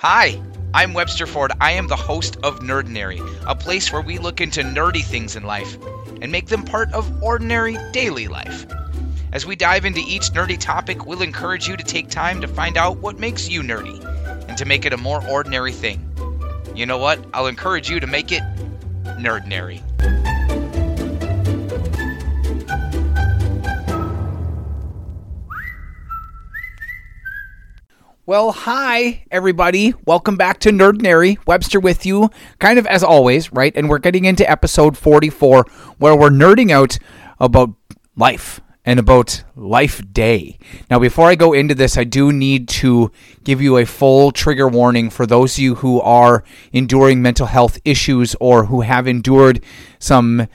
Hi, I'm Webster Ford. I am the host of Nerdinary, a place where we look into nerdy things in life and make them part of ordinary daily life. As we dive into each nerdy topic, we'll encourage you to take time to find out what makes you nerdy and to make it a more ordinary thing. You know what? I'll encourage you to make it nerdinary. Well, hi, everybody. Welcome back to Nerdinary. Webster with you, kind of as always, right? And we're getting into episode 44, where we're nerding out about life and about Life Day. Now, before I go into this, I do need to give you a full trigger warning for those of you who are enduring mental health issues or who have endured some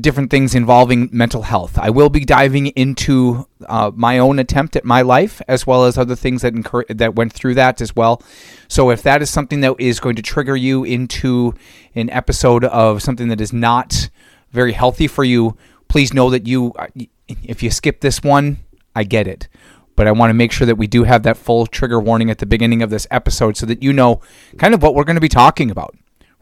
different things involving mental health. I will be diving into uh, my own attempt at my life as well as other things that incur- that went through that as well. So if that is something that is going to trigger you into an episode of something that is not very healthy for you, please know that you uh, if you skip this one, I get it. But I want to make sure that we do have that full trigger warning at the beginning of this episode so that you know kind of what we're going to be talking about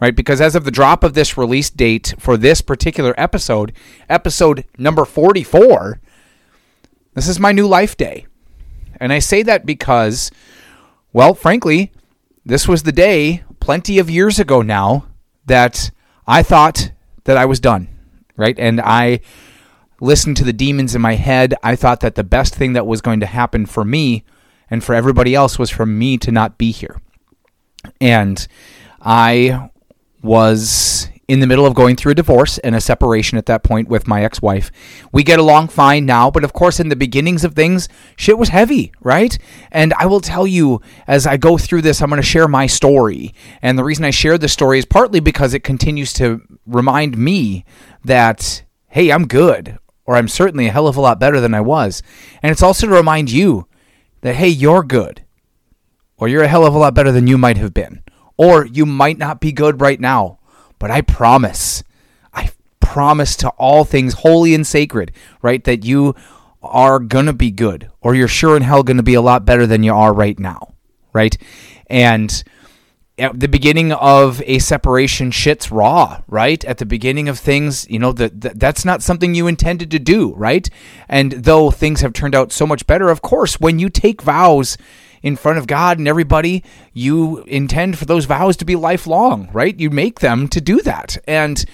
right? Because as of the drop of this release date for this particular episode, episode number 44, this is my new life day. And I say that because, well, frankly, this was the day plenty of years ago now that I thought that I was done, right? And I listened to the demons in my head. I thought that the best thing that was going to happen for me and for everybody else was for me to not be here. And I was in the middle of going through a divorce and a separation at that point with my ex-wife. We get along fine now, but of course in the beginnings of things, shit was heavy, right? And I will tell you as I go through this, I'm going to share my story. And the reason I share this story is partly because it continues to remind me that hey, I'm good or I'm certainly a hell of a lot better than I was. And it's also to remind you that hey, you're good or you're a hell of a lot better than you might have been or you might not be good right now. But I promise, I promise to all things holy and sacred, right, that you are going to be good, or you're sure in hell going to be a lot better than you are right now, right? And at the beginning of a separation shit's raw right at the beginning of things you know that that's not something you intended to do right and though things have turned out so much better of course when you take vows in front of God and everybody, you intend for those vows to be lifelong, right? You make them to do that. And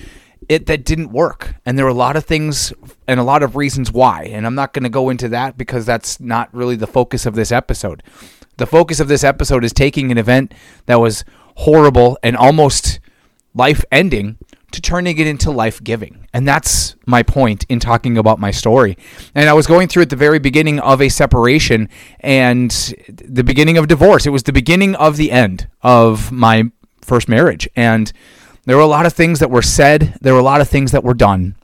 it that didn't work. And there were a lot of things and a lot of reasons why. And I'm not going to go into that because that's not really the focus of this episode. The focus of this episode is taking an event that was horrible and almost life ending to turning it into life giving. And that's my point in talking about my story. And I was going through at the very beginning of a separation and the beginning of divorce. It was the beginning of the end of my first marriage. And there were a lot of things that were said, there were a lot of things that were done,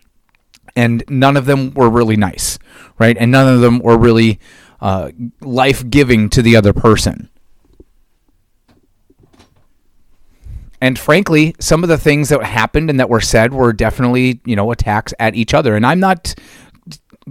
and none of them were really nice, right? And none of them were really uh, life giving to the other person. And frankly, some of the things that happened and that were said were definitely, you know, attacks at each other. And I'm not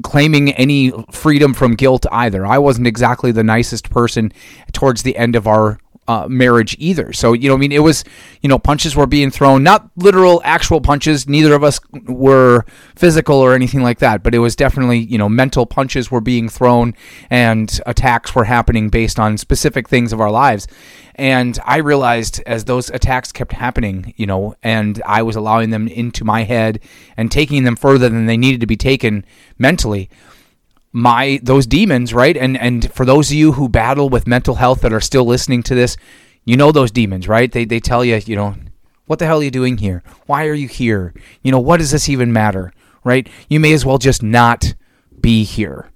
claiming any freedom from guilt either. I wasn't exactly the nicest person towards the end of our uh, marriage either. So, you know, I mean, it was, you know, punches were being thrown, not literal actual punches. Neither of us were physical or anything like that, but it was definitely, you know, mental punches were being thrown and attacks were happening based on specific things of our lives. And I realized as those attacks kept happening, you know, and I was allowing them into my head and taking them further than they needed to be taken mentally, my those demons, right? And and for those of you who battle with mental health that are still listening to this, you know those demons, right? They they tell you, you know, what the hell are you doing here? Why are you here? You know, what does this even matter? Right? You may as well just not be here.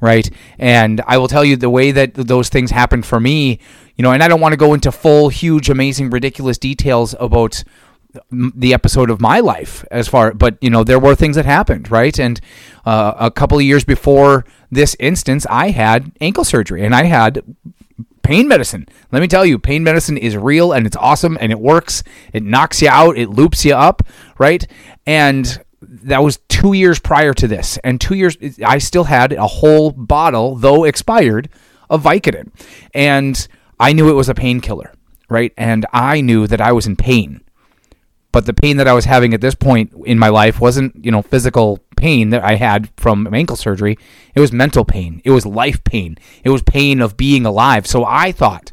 Right? And I will tell you the way that those things happened for me, you know, and I don't want to go into full, huge, amazing, ridiculous details about the episode of my life as far but you know there were things that happened right? And uh, a couple of years before this instance i had ankle surgery and i had pain medicine. Let me tell you pain medicine is real and it's awesome and it works. It knocks you out. It loops you up right? And that was two years prior to this. And two years i still had a whole bottle though expired of vicodin. And i knew it was a painkiller right? And I knew that I was in pain. But the pain that I was having at this point in my life wasn't, you know, physical pain that I had from ankle surgery. It was mental pain. It was life pain. It was pain of being alive. So I thought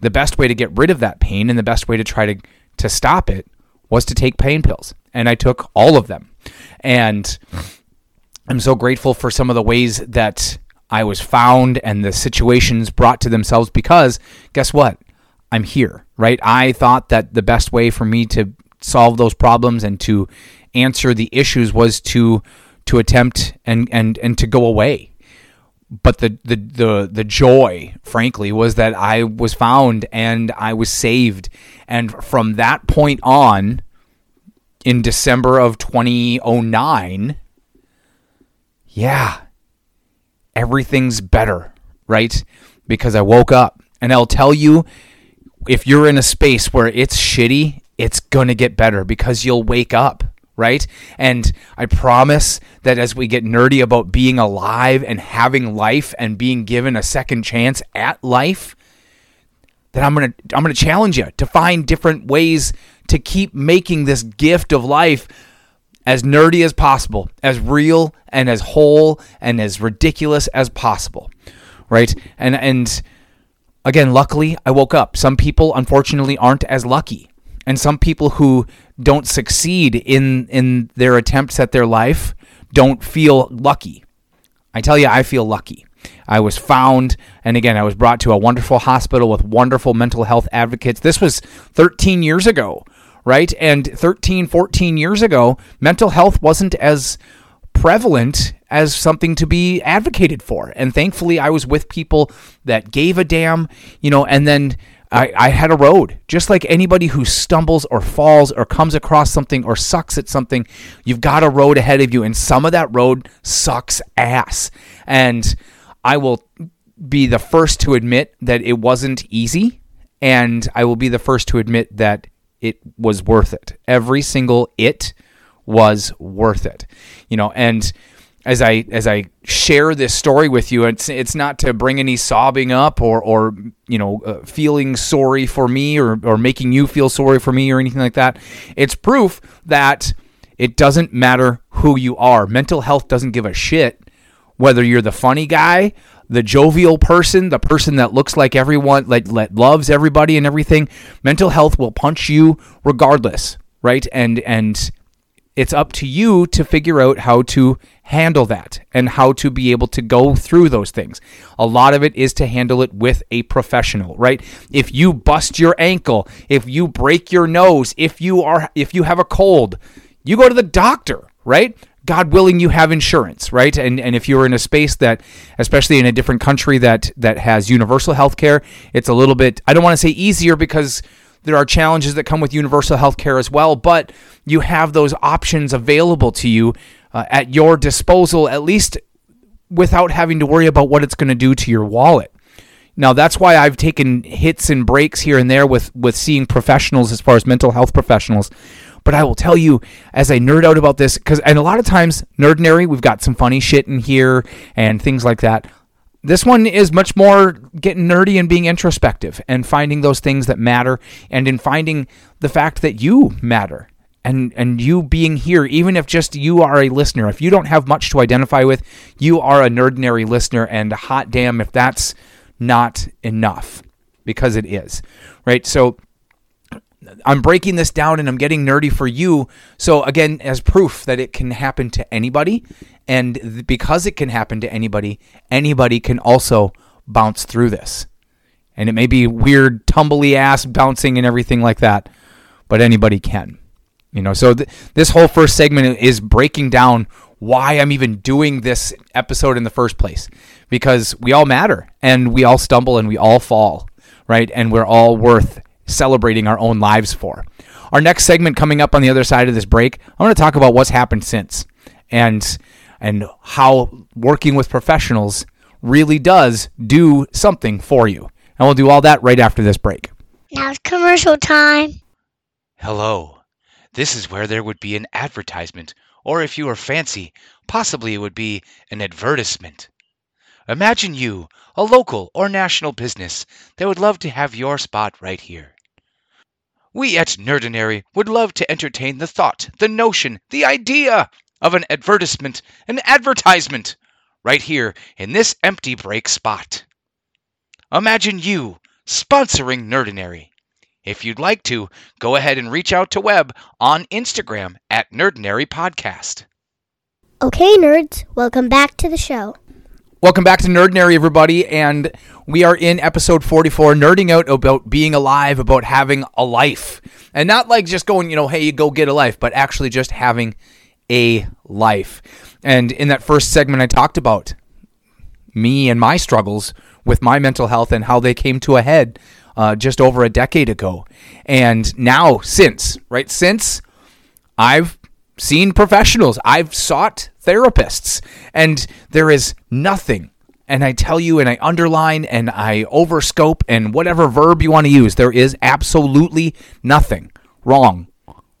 the best way to get rid of that pain and the best way to try to to stop it was to take pain pills. And I took all of them. And I'm so grateful for some of the ways that I was found and the situations brought to themselves because guess what? I'm here, right? I thought that the best way for me to solve those problems and to answer the issues was to to attempt and and and to go away. But the, the the the joy frankly was that I was found and I was saved. And from that point on in December of 2009 yeah everything's better right? Because I woke up. And I'll tell you if you're in a space where it's shitty it's going to get better because you'll wake up, right? And I promise that as we get nerdy about being alive and having life and being given a second chance at life, that I'm going to I'm going to challenge you to find different ways to keep making this gift of life as nerdy as possible, as real and as whole and as ridiculous as possible. Right? And and again, luckily I woke up. Some people unfortunately aren't as lucky and some people who don't succeed in in their attempts at their life don't feel lucky. I tell you, I feel lucky. I was found, and again, I was brought to a wonderful hospital with wonderful mental health advocates. This was 13 years ago, right? And 13, 14 years ago, mental health wasn't as prevalent as something to be advocated for. And thankfully, I was with people that gave a damn, you know, and then I, I had a road. Just like anybody who stumbles or falls or comes across something or sucks at something, you've got a road ahead of you, and some of that road sucks ass. And I will be the first to admit that it wasn't easy, and I will be the first to admit that it was worth it. Every single it was worth it. You know, and as I as I share this story with you, it's it's not to bring any sobbing up or or you know uh, feeling sorry for me or or making you feel sorry for me or anything like that. It's proof that it doesn't matter who you are. Mental health doesn't give a shit whether you're the funny guy, the jovial person, the person that looks like everyone, like, like loves everybody and everything. Mental health will punch you regardless, right? And and it's up to you to figure out how to handle that and how to be able to go through those things. A lot of it is to handle it with a professional, right? If you bust your ankle, if you break your nose, if you are if you have a cold, you go to the doctor, right? God willing you have insurance, right? And and if you're in a space that especially in a different country that that has universal health care, it's a little bit I don't want to say easier because there are challenges that come with universal health care as well, but you have those options available to you uh, at your disposal, at least without having to worry about what it's going to do to your wallet. Now that's why I've taken hits and breaks here and there with with seeing professionals as far as mental health professionals. But I will tell you, as I nerd out about this, because and a lot of times, nerdnary, we've got some funny shit in here and things like that. This one is much more getting nerdy and being introspective and finding those things that matter and in finding the fact that you matter and and you being here even if just you are a listener if you don't have much to identify with you are a nerdnary listener and hot damn if that's not enough because it is right so I'm breaking this down and I'm getting nerdy for you. So, again, as proof that it can happen to anybody. And because it can happen to anybody, anybody can also bounce through this. And it may be weird, tumbly ass bouncing and everything like that, but anybody can. You know, so th- this whole first segment is breaking down why I'm even doing this episode in the first place. Because we all matter and we all stumble and we all fall, right? And we're all worth celebrating our own lives for. Our next segment coming up on the other side of this break, I want to talk about what's happened since and and how working with professionals really does do something for you. And we'll do all that right after this break. Now it's commercial time. Hello. This is where there would be an advertisement, or if you are fancy, possibly it would be an advertisement. Imagine you, a local or national business, that would love to have your spot right here. We at Nerdinary would love to entertain the thought, the notion, the idea of an advertisement, an advertisement, right here in this empty break spot. Imagine you sponsoring Nerdinary. If you'd like to, go ahead and reach out to Webb on Instagram at Nerdinary Podcast. Okay, nerds, welcome back to the show. Welcome back to Nerdinary, everybody, and we are in episode 44, nerding out about being alive, about having a life. And not like just going, you know, hey, you go get a life, but actually just having a life. And in that first segment, I talked about me and my struggles with my mental health and how they came to a head uh, just over a decade ago. And now, since, right, since I've seen professionals, I've sought therapists, and there is nothing. And I tell you, and I underline, and I overscope, and whatever verb you want to use, there is absolutely nothing wrong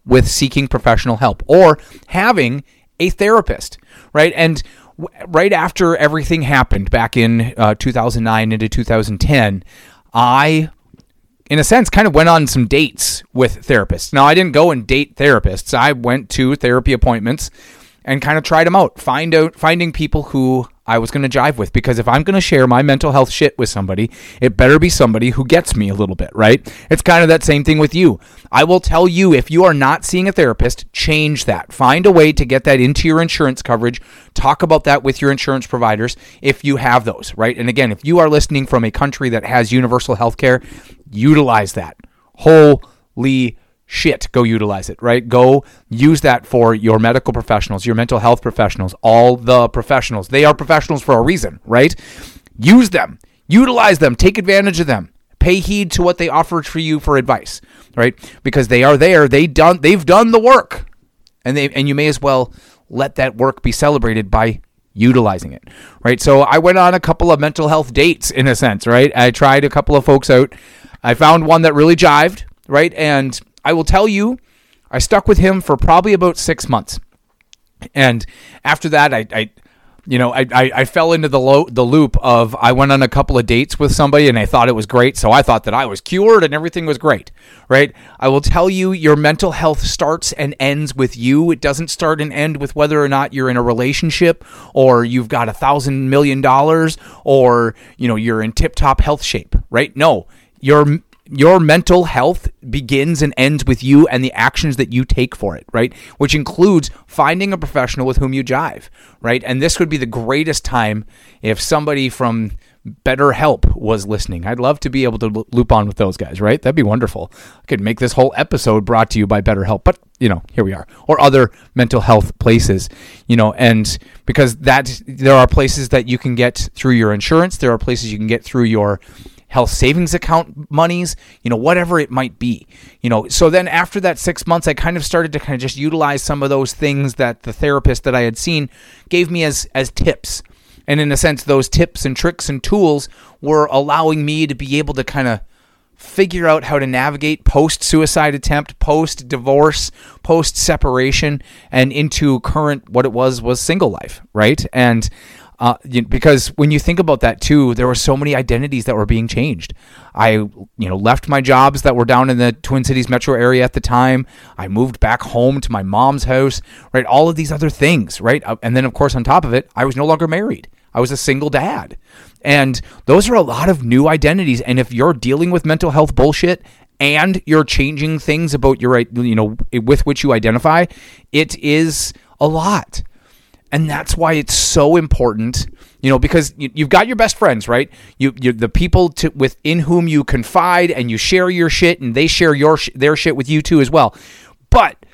with seeking professional help or having a therapist, right? And w- right after everything happened back in uh, 2009 into 2010, I in a sense, kind of went on some dates with therapists. Now, I didn't go and date therapists. I went to therapy appointments and kind of tried them out, find out, finding people who I was going to jive with. Because if I'm going to share my mental health shit with somebody, it better be somebody who gets me a little bit, right? It's kind of that same thing with you. I will tell you if you are not seeing a therapist, change that. Find a way to get that into your insurance coverage. Talk about that with your insurance providers if you have those, right? And again, if you are listening from a country that has universal health care, utilize that. Holy shit, go utilize it, right? Go use that for your medical professionals, your mental health professionals, all the professionals. They are professionals for a reason, right? Use them, utilize them, take advantage of them. Pay heed to what they offer for you for advice, right? Because they are there, they done they've done the work. And they and you may as well let that work be celebrated by utilizing it, right? So I went on a couple of mental health dates in a sense, right? I tried a couple of folks out. I found one that really jived, right? And I will tell you, I stuck with him for probably about six months. And after that, I, I you know, I, I, I, fell into the lo- the loop of I went on a couple of dates with somebody and I thought it was great, so I thought that I was cured and everything was great, right? I will tell you, your mental health starts and ends with you. It doesn't start and end with whether or not you're in a relationship or you've got a thousand million dollars or you know you're in tip top health shape, right? No, your your mental health begins and ends with you and the actions that you take for it, right? Which includes finding a professional with whom you jive, right? And this would be the greatest time if somebody from BetterHelp was listening. I'd love to be able to loop on with those guys, right? That'd be wonderful. I could make this whole episode brought to you by BetterHelp, but you know, here we are, or other mental health places, you know, and because that there are places that you can get through your insurance, there are places you can get through your health savings account monies, you know, whatever it might be. You know, so then after that 6 months I kind of started to kind of just utilize some of those things that the therapist that I had seen gave me as as tips. And in a sense those tips and tricks and tools were allowing me to be able to kind of figure out how to navigate post suicide attempt, post divorce, post separation, and into current what it was was single life, right? And uh, because when you think about that too, there were so many identities that were being changed. I, you know, left my jobs that were down in the Twin Cities metro area at the time. I moved back home to my mom's house, right? All of these other things, right? Uh, and then, of course, on top of it, I was no longer married. I was a single dad. And those are a lot of new identities. And if you're dealing with mental health bullshit and you're changing things about your, you know, with which you identify, it is a lot. And that's why it's so important, you know, because you, have got your best friends, right? You, you the people to, within whom you confide and you share your shit, and they share your their shit with you too as well. But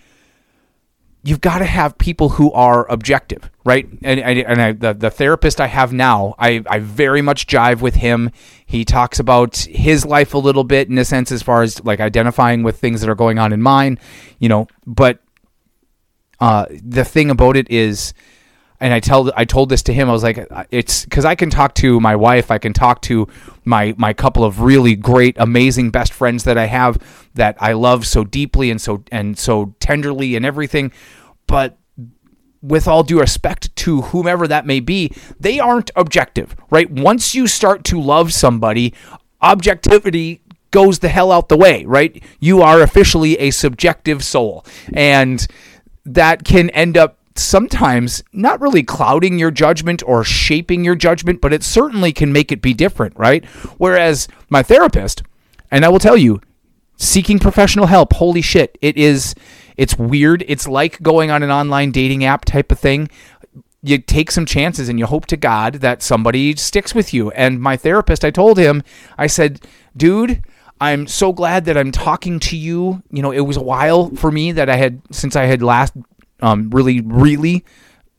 you've got to have people who are objective, right? And and, and I, the the therapist I have now, I I very much jive with him. He talks about his life a little bit in a sense, as far as like identifying with things that are going on in mine, you know. But uh, the thing about it is and I tell I told this to him. I was like, it's because I can talk to my wife, I can talk to my my couple of really great, amazing best friends that I have that I love so deeply and so and so tenderly and everything. But with all due respect to whomever that may be, they aren't objective, right? Once you start to love somebody, objectivity goes the hell out the way, right? You are officially a subjective soul. And that can end up sometimes not really clouding your judgment or shaping your judgment, but it certainly can make it be different, right? Whereas my therapist, and I will tell you, seeking professional help, holy shit, it is it's weird. It's like going on an online dating app type of thing. You take some chances and you hope to God that somebody sticks with you. And my therapist, I told him, I said, dude, I'm so glad that I'm talking to you. You know, it was a while for me that I had since I had last um, really, really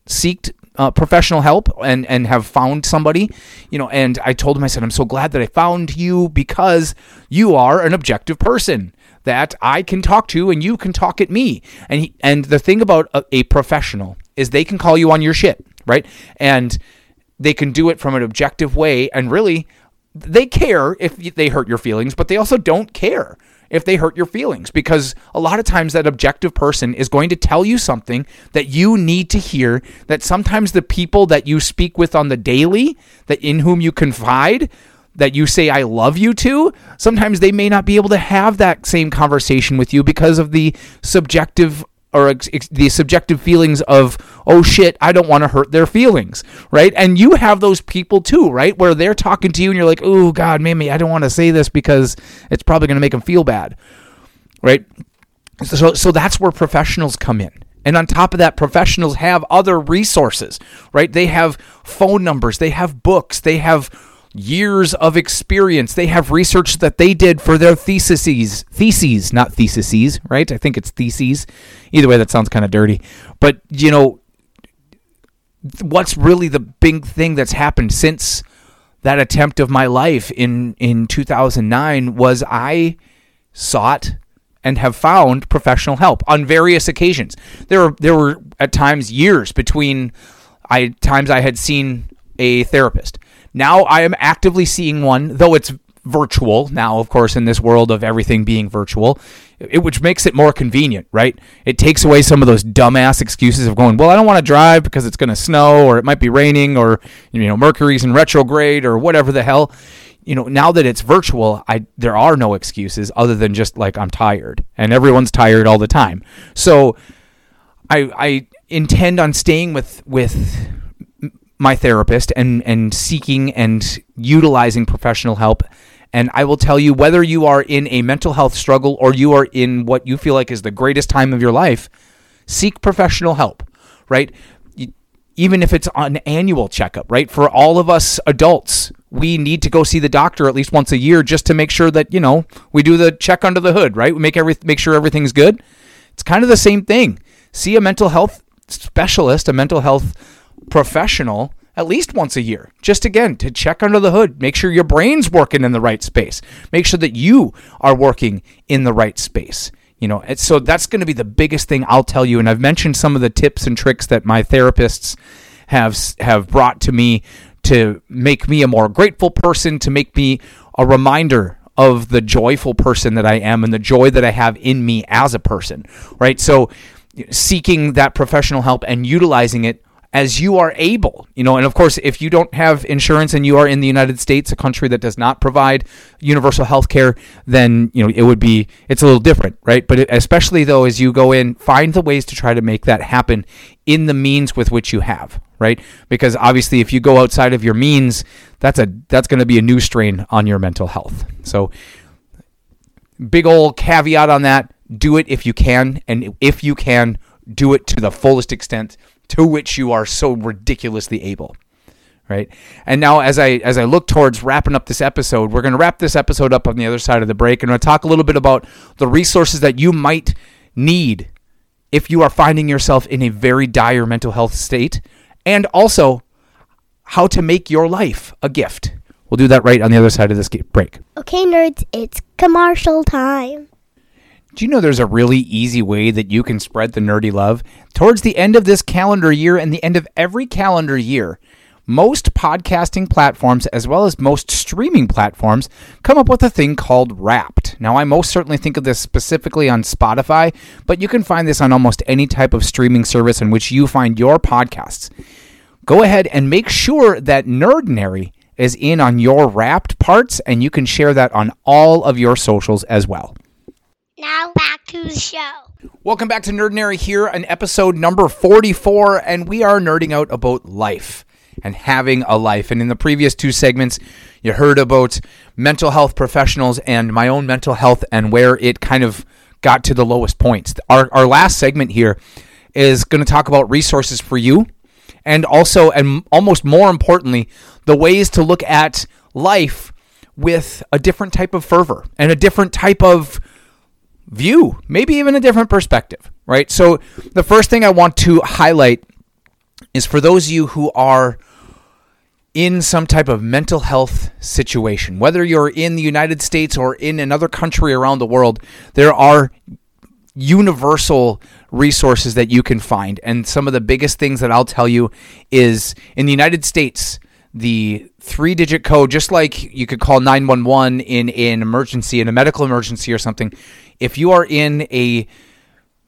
seeked uh, professional help and and have found somebody, you know. And I told him, I said, I'm so glad that I found you because you are an objective person that I can talk to and you can talk at me. And he, and the thing about a, a professional is they can call you on your shit, right? And they can do it from an objective way and really they care if they hurt your feelings, but they also don't care if they hurt your feelings because a lot of times that objective person is going to tell you something that you need to hear that sometimes the people that you speak with on the daily that in whom you confide that you say I love you to, sometimes they may not be able to have that same conversation with you because of the subjective or ex- ex- the subjective feelings of oh shit i don't want to hurt their feelings right? And you have those people too right? Where they're talking to you and you're like oh god maybe i don't want to say this because it's probably going to make them feel bad right? So so that's where professionals come in. And on top of that professionals have other resources right? They have phone numbers they have books they have years of experience. They have research that they did for their theses, theses, not theses, right? I think it's theses. Either way, that sounds kind of dirty. But you know, what's really the big thing that's happened since that attempt of my life in in 2009 was I sought and have found professional help on various occasions. There were there were at times years between I times I had seen a therapist. Now I am actively seeing one, though it's virtual now, of course, in this world of everything being virtual, it, which makes it more convenient, right? It takes away some of those dumbass excuses of going, well, I don't want to drive because it's going to snow or it might be raining or, you know, Mercury's in retrograde or whatever the hell. You know, now that it's virtual, I there are no excuses other than just like I'm tired, and everyone's tired all the time. So, I I intend on staying with with my therapist and and seeking and utilizing professional help. And I will tell you whether you are in a mental health struggle or you are in what you feel like is the greatest time of your life seek professional help right? Even if it's an annual checkup right? For all of us adults we need to go see the doctor at least once a year just to make sure that you know we do the check under the hood right? We make every make sure everything's good. It's kind of the same thing. See a mental health specialist a mental health professional at least once a year. Just again, to check under the hood, make sure your brain's working in the right space. Make sure that you are working in the right space. You know, so that's going to be the biggest thing I'll tell you. And I've mentioned some of the tips and tricks that my therapists have have brought to me to make me a more grateful person, to make me a reminder of the joyful person that I am and the joy that I have in me as a person. Right? So seeking that professional help and utilizing it as you are able. You know, and of course, if you don't have insurance and you are in the United States, a country that does not provide universal health care, then, you know, it would be, it's a little different, right? But especially though, as you go in, find the ways to try to make that happen in the means with which you have, right? Because obviously, if you go outside of your means, that's a, that's going to be a new strain on your mental health. So, big old caveat on that do it if you can. And if you can, do it to the fullest extent to which you are so ridiculously able right? And now as i as i look towards wrapping up this episode we're going to wrap this episode up on the other side of the break and we'll talk a little bit about the resources that you might need if you are finding yourself in a very dire mental health state and also how to make your life a gift. We'll do that right on the other side of this break. Okay, nerds, it's commercial time. Do you know there's a really easy way that you can spread the nerdy love? Towards the end of this calendar year and the end of every calendar year, most podcasting platforms, as well as most streaming platforms, come up with a thing called Wrapped. Now, I most certainly think of this specifically on Spotify, but you can find this on almost any type of streaming service in which you find your podcasts. Go ahead and make sure that Nerdnary is in on your wrapped parts, and you can share that on all of your socials as well. Now back to the show. Welcome back to Nerdnary here, on episode number 44, and we are nerding out about life and having a life. And in the previous two segments, you heard about mental health professionals and my own mental health and where it kind of got to the lowest points. Our, our last segment here is going to talk about resources for you and also, and almost more importantly, the ways to look at life with a different type of fervor and a different type of view, maybe even a different perspective, right? So, the first thing I want to highlight is for those of you who are in some type of mental health situation, whether you're in the United States or in another country around the world, there are universal resources that you can find. And some of the biggest things that I'll tell you is in the United States, the three digit code, just like you could call 911 in, in an emergency, in a medical emergency or something, if you are in a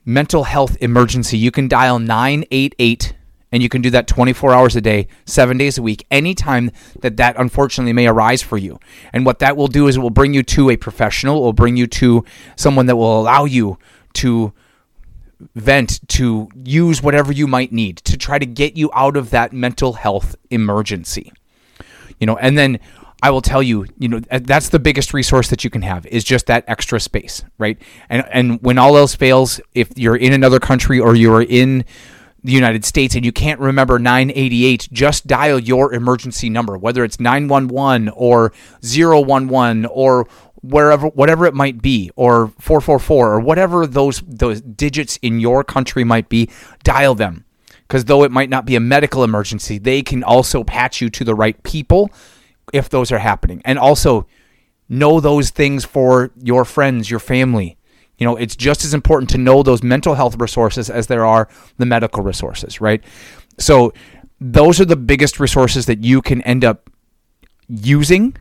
mental health emergency, you can dial 988 and you can do that 24 hours a day, seven days a week, anytime that that unfortunately may arise for you. And what that will do is it will bring you to a professional, it will bring you to someone that will allow you to vent, to use whatever you might need to try to get you out of that mental health emergency. You know, and then I will tell you, you know, that's the biggest resource that you can have is just that extra space, right? And and when all else fails, if you're in another country or you're in the United States and you can't remember 988, just dial your emergency number, whether it's 911 or 011 or wherever whatever it might be or 444 or whatever those those digits in your country might be, dial them. Cuz though it might not be a medical emergency, they can also patch you to the right people if those are happening. And also know those things for your friends, your family. You know, it's just as important to know those mental health resources as there are the medical resources, right? So those are the biggest resources that you can end up using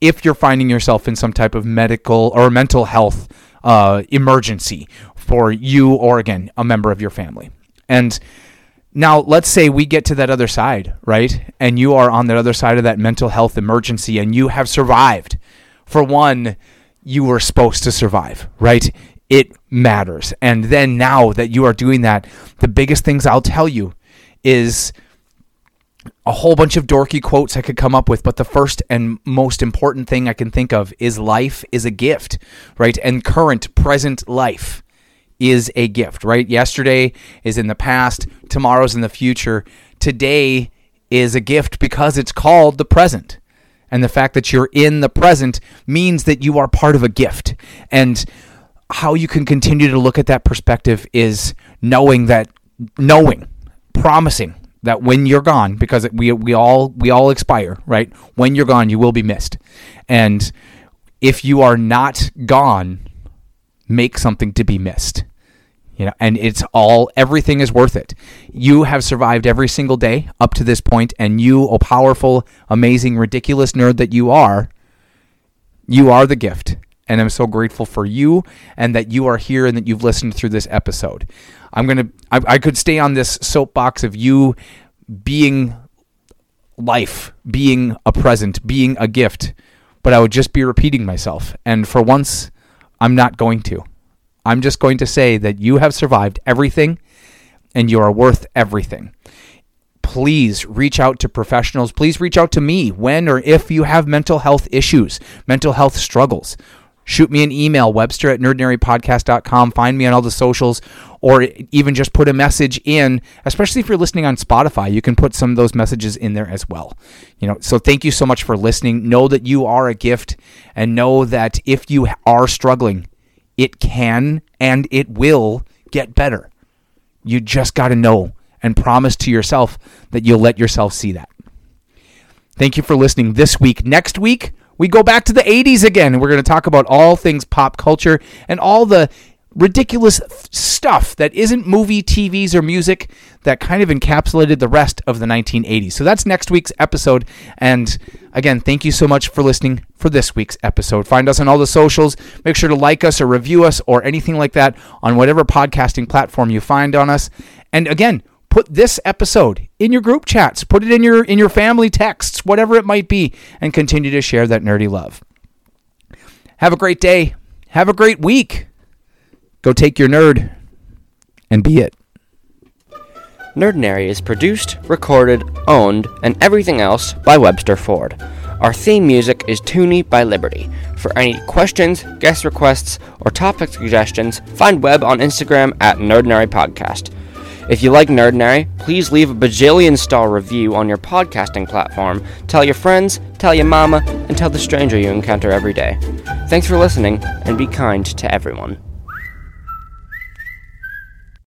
if you're finding yourself in some type of medical or mental health uh, emergency for you or again a member of your family. And now let's say we get to that other side, right? And you are on the other side of that mental health emergency and you have survived. For one, you were supposed to survive, right? It matters. And then now that you are doing that, the biggest things I'll tell you is a whole bunch of dorky quotes I could come up with, but the first and most important thing I can think of is life is a gift, right? And current, present life is a gift, right? Yesterday is in the past, tomorrow's in the future. Today is a gift because it's called the present. And the fact that you're in the present means that you are part of a gift. And how you can continue to look at that perspective is knowing that, knowing, promising that when you're gone, because we we all we all expire, right? When you're gone, you will be missed, and if you are not gone, make something to be missed. You know, and it's all everything is worth it. You have survived every single day up to this point, and you, a powerful, amazing, ridiculous nerd that you are, you are the gift. And I'm so grateful for you and that you are here and that you've listened through this episode. I'm gonna I, I could stay on this soapbox of you being life, being a present, being a gift, but I would just be repeating myself. And for once, I'm not going to. I'm just going to say that you have survived everything and you are worth everything. Please reach out to professionals. Please reach out to me when or if you have mental health issues, mental health struggles shoot me an email, webster at nerdnarypodcast.com. Find me on all the socials, or even just put a message in, especially if you're listening on Spotify. You can put some of those messages in there as well. You know, so thank you so much for listening. Know that you are a gift, and know that if you are struggling, it can and it will get better. You just got to know and promise to yourself that you'll let yourself see that. Thank you for listening this week. Next week, we go back to the 80s again, we're going to talk about all things pop culture and all the ridiculous stuff that isn't movie, TVs, or music that kind of encapsulated the rest of the 1980s. So that's next week's episode. And again, thank you so much for listening for this week's episode. Find us on all the socials. Make sure to like us or review us or anything like that on whatever podcasting platform you find on us. And again, put this episode in your group chats, put it in your in your family texts, whatever it might be, and continue to share that nerdy love. Have a great day. Have a great week. Go take your nerd and be it. Nerdnary is produced, recorded, owned, and everything else by Webster Ford. Our theme music is Toonie by Liberty. For any questions, guest requests, or topic suggestions, find Web on Instagram at Nerdnary Podcast. If you like Nerdnary, please leave a bajillion star review on your podcasting platform. Tell your friends, tell your mama, and tell the stranger you encounter every day. Thanks for listening, and be kind to everyone.